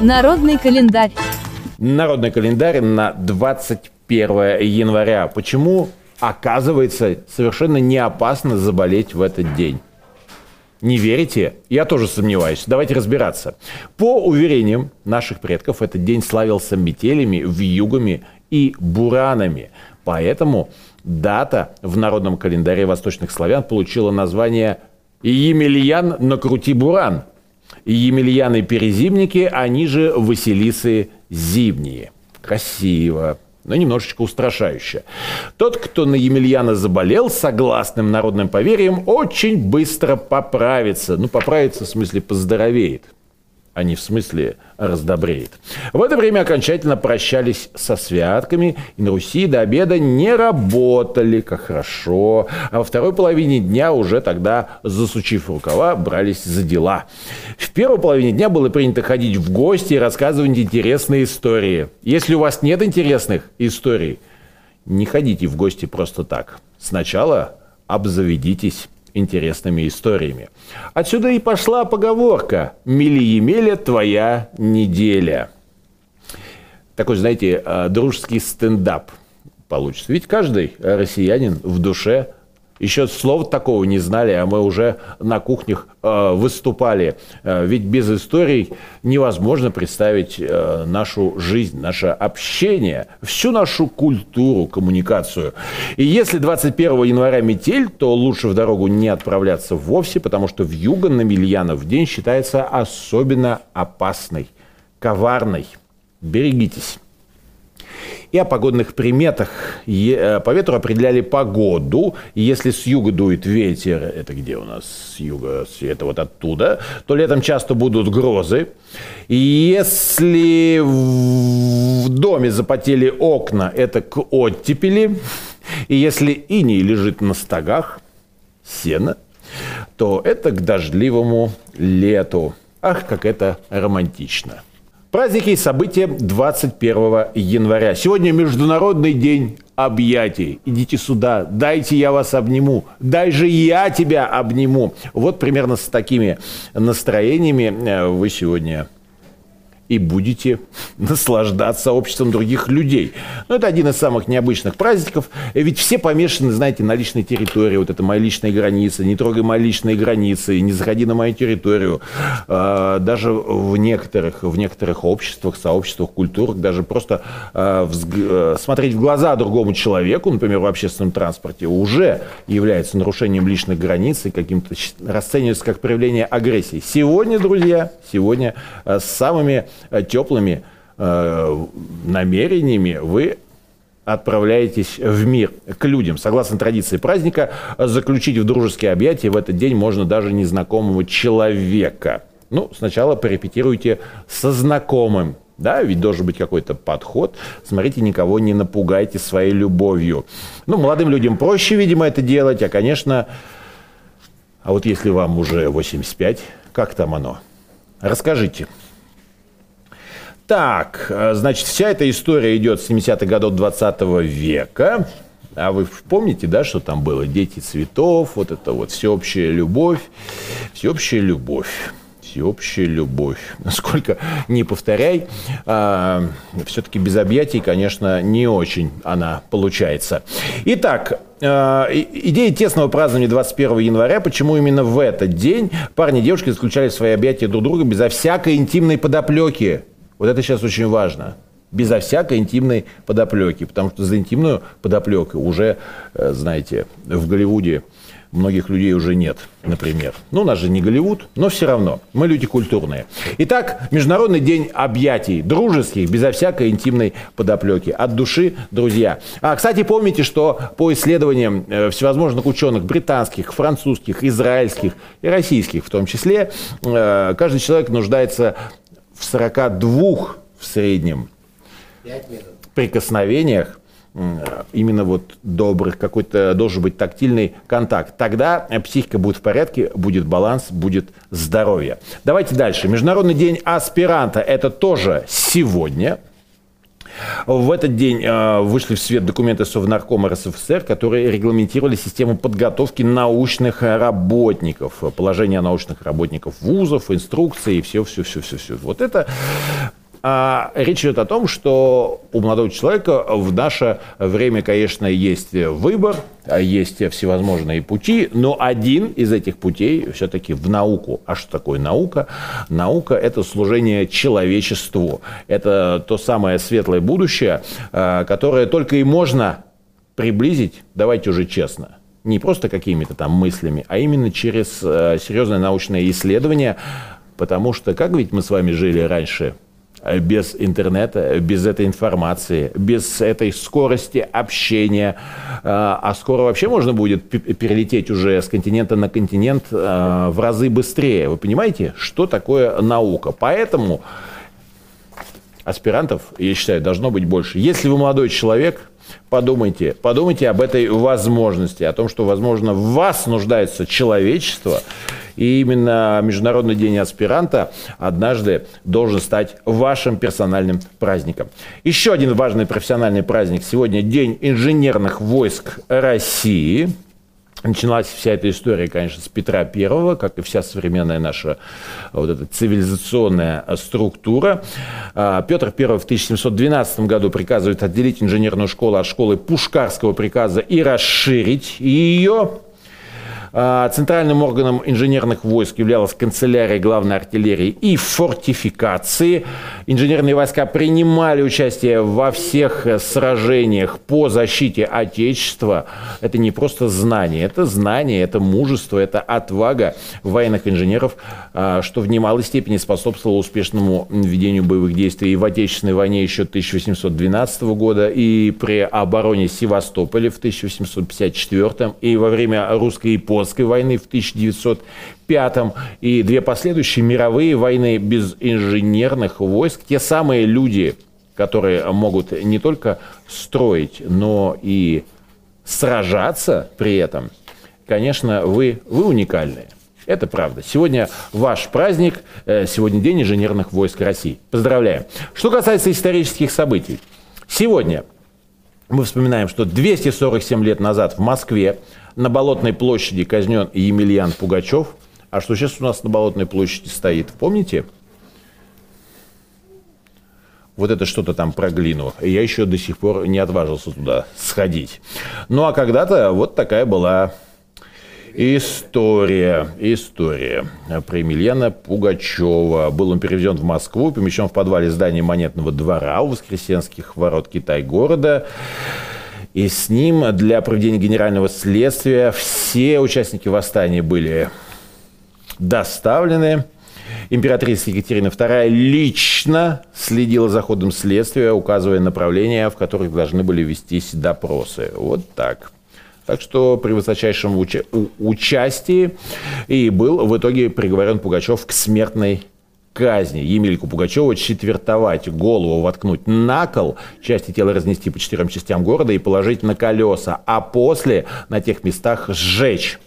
Народный календарь. Народный календарь на 21 января. Почему, оказывается, совершенно не опасно заболеть в этот день? Не верите? Я тоже сомневаюсь. Давайте разбираться. По уверениям наших предков, этот день славился метелями, вьюгами и буранами. Поэтому дата в народном календаре восточных славян получила название «Емельян накрути буран», Емельяны-перезимники, они же Василисы зимние. Красиво, но немножечко устрашающе. Тот, кто на Емельяна заболел, согласным народным поверьем, очень быстро поправится. Ну, поправится в смысле поздоровеет а не в смысле раздобреет. В это время окончательно прощались со святками, и на Руси до обеда не работали, как хорошо, а во второй половине дня уже тогда, засучив рукава, брались за дела. В первой половине дня было принято ходить в гости и рассказывать интересные истории. Если у вас нет интересных историй, не ходите в гости просто так. Сначала обзаведитесь интересными историями. Отсюда и пошла поговорка «Мили-емеля твоя неделя». Такой, знаете, э, дружеский стендап получится. Ведь каждый россиянин в душе еще слова такого не знали, а мы уже на кухнях э, выступали. Э, ведь без историй невозможно представить э, нашу жизнь, наше общение, всю нашу культуру, коммуникацию. И если 21 января метель, то лучше в дорогу не отправляться вовсе, потому что в юго на Мильянов день считается особенно опасной, коварной. Берегитесь и о погодных приметах. Э, по ветру определяли погоду. Если с юга дует ветер, это где у нас с юга, это вот оттуда, то летом часто будут грозы. Если в доме запотели окна, это к оттепели. И если иней лежит на стогах, сено, то это к дождливому лету. Ах, как это романтично. Праздники и события 21 января. Сегодня Международный день объятий. Идите сюда, дайте я вас обниму, дай же я тебя обниму. Вот примерно с такими настроениями э, вы сегодня и будете наслаждаться обществом других людей. Но это один из самых необычных праздников. Ведь все помешаны, знаете, на личной территории. Вот это моя личная граница. Не трогай мои личные границы. Не заходи на мою территорию. А, даже в некоторых, в некоторых обществах, сообществах, культурах, даже просто а, э, смотреть в глаза другому человеку, например, в общественном транспорте, уже является нарушением личных границ и каким-то расценивается как проявление агрессии. Сегодня, друзья, сегодня э, с самыми теплыми э, намерениями вы отправляетесь в мир к людям. Согласно традиции праздника, заключить в дружеские объятия в этот день можно даже незнакомого человека. Ну, сначала порепетируйте со знакомым. Да, ведь должен быть какой-то подход. Смотрите, никого не напугайте своей любовью. Ну, молодым людям проще, видимо, это делать, а, конечно, а вот если вам уже 85, как там оно? Расскажите. Так, э, значит, вся эта история идет с 70-х годов 20 века. А вы помните, да, что там было? Дети цветов, вот это вот всеобщая любовь, всеобщая любовь всеобщая любовь. Насколько не повторяй, а, все-таки без объятий, конечно, не очень она получается. Итак, а, идея тесного празднования 21 января, почему именно в этот день парни и девушки заключали свои объятия друг друга безо всякой интимной подоплеки. Вот это сейчас очень важно. Безо всякой интимной подоплеки. Потому что за интимную подоплеку уже, э, знаете, в Голливуде многих людей уже нет, например. Ну, у нас же не Голливуд, но все равно. Мы люди культурные. Итак, Международный день объятий, дружеских, безо всякой интимной подоплеки. От души, друзья. А, кстати, помните, что по исследованиям э, всевозможных ученых, британских, французских, израильских и российских в том числе, э, каждый человек нуждается в 42 в среднем прикосновениях именно вот добрых, какой-то должен быть тактильный контакт. Тогда психика будет в порядке, будет баланс, будет здоровье. Давайте дальше. Международный день аспиранта. Это тоже сегодня. В этот день э, вышли в свет документы Совнаркома РСФСР, которые регламентировали систему подготовки научных работников, положение научных работников вузов, инструкции и все-все-все-все. Вот это а речь идет о том, что у молодого человека в наше время, конечно, есть выбор, есть всевозможные пути, но один из этих путей все-таки в науку. А что такое наука? Наука – это служение человечеству. Это то самое светлое будущее, а, которое только и можно приблизить, давайте уже честно, не просто какими-то там мыслями, а именно через э, серьезное научное исследование, потому что как ведь мы с вами жили раньше – без интернета, без этой информации, без этой скорости общения. А, а скоро вообще можно будет перелететь уже с континента на континент в разы быстрее. Вы понимаете, что такое наука? Поэтому аспирантов, я считаю, должно быть больше. Если вы молодой человек, подумайте, подумайте об этой возможности, о том, что, возможно, в вас нуждается человечество, и именно Международный день аспиранта однажды должен стать вашим персональным праздником. Еще один важный профессиональный праздник. Сегодня – День инженерных войск России – Началась вся эта история, конечно, с Петра Первого, как и вся современная наша вот эта цивилизационная структура. А, Петр I в 1712 году приказывает отделить инженерную школу от школы Пушкарского приказа и расширить ее. А, центральным органом инженерных войск являлась канцелярия главной артиллерии и фортификации. Инженерные войска принимали участие во всех сражениях по защите Отечества. Это не просто знание, это знание, это мужество, это отвага военных инженеров, а, что в немалой степени способствовало успешному ведению боевых действий и в Отечественной войне еще 1812 года, и при обороне Севастополя в 1854, и во время русской Гражданской войны в 1905 и две последующие мировые войны без инженерных войск, те самые люди, которые могут не только строить, но и сражаться при этом, конечно, вы, вы уникальные. Это правда. Сегодня ваш праздник, э, сегодня День инженерных войск России. Поздравляем. Что касается исторических событий. Сегодня мы вспоминаем, что 247 лет назад в Москве на Болотной площади казнен Емельян Пугачев. А что сейчас у нас на Болотной площади стоит, помните? Вот это что-то там про глину. Я еще до сих пор не отважился туда сходить. Ну а когда-то вот такая была История, история про Емельяна Пугачева. Был он переведен в Москву, помещен в подвале здания Монетного двора у Воскресенских ворот Китай-города. И с ним для проведения генерального следствия все участники восстания были доставлены. Императрица Екатерина II лично следила за ходом следствия, указывая направления, в которых должны были вестись допросы. Вот так. Так что при высочайшем уча- участии и был в итоге приговорен Пугачев к смертной казни Емельку Пугачева четвертовать, голову воткнуть на кол, части тела разнести по четырем частям города и положить на колеса, а после на тех местах сжечь.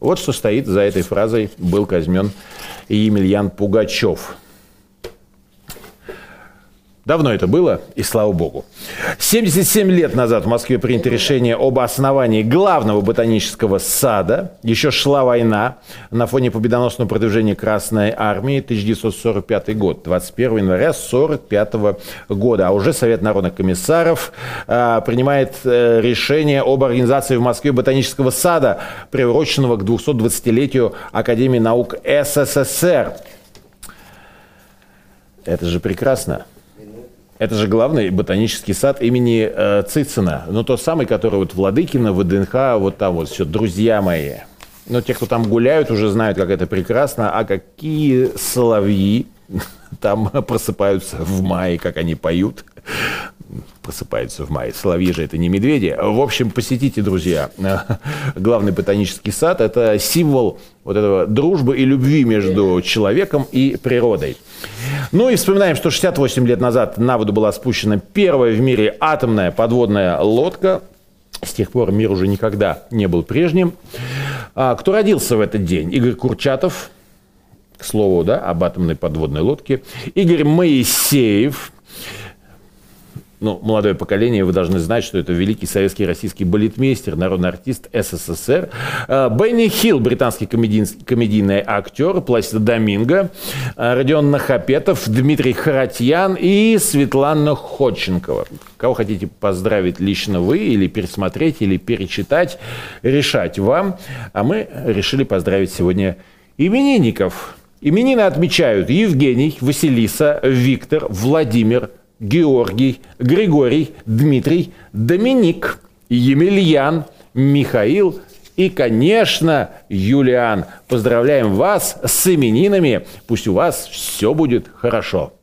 Вот что стоит за этой фразой «был казнен Емельян Пугачев». Давно это было, и слава богу. 77 лет назад в Москве принято решение об основании главного ботанического сада. Еще шла война на фоне победоносного продвижения Красной Армии 1945 год, 21 января 1945 года. А уже Совет народных комиссаров э, принимает э, решение об организации в Москве ботанического сада, приуроченного к 220-летию Академии наук СССР. Это же прекрасно. Это же главный ботанический сад имени э, Цицина. Ну, тот самый, который вот Владыкина, ВДНХ, вот там вот все, друзья мои. Но те, кто там гуляют, уже знают, как это прекрасно. А какие соловьи там просыпаются в мае, как они поют. Просыпаются в мае. Соловьи же это не медведи. В общем, посетите, друзья, главный ботанический сад. Это символ вот этого дружбы и любви между человеком и природой. Ну и вспоминаем, что 68 лет назад на воду была спущена первая в мире атомная подводная лодка. С тех пор мир уже никогда не был прежним. А, кто родился в этот день? Игорь Курчатов, к слову, да, об атомной подводной лодке. Игорь Моисеев, ну, молодое поколение, вы должны знать, что это великий советский российский балетмейстер, народный артист СССР. Э, Бенни Хилл, британский комедий, комедийный актер, Пласида Доминго, э, Родион Нахапетов, Дмитрий Харатьян и Светлана Ходченкова. Кого хотите поздравить лично вы, или пересмотреть, или перечитать, решать вам. А мы решили поздравить сегодня именинников. Именины отмечают Евгений, Василиса, Виктор, Владимир, Георгий, Григорий, Дмитрий, Доминик, Емельян, Михаил и, конечно, Юлиан. Поздравляем вас с именинами. Пусть у вас все будет хорошо.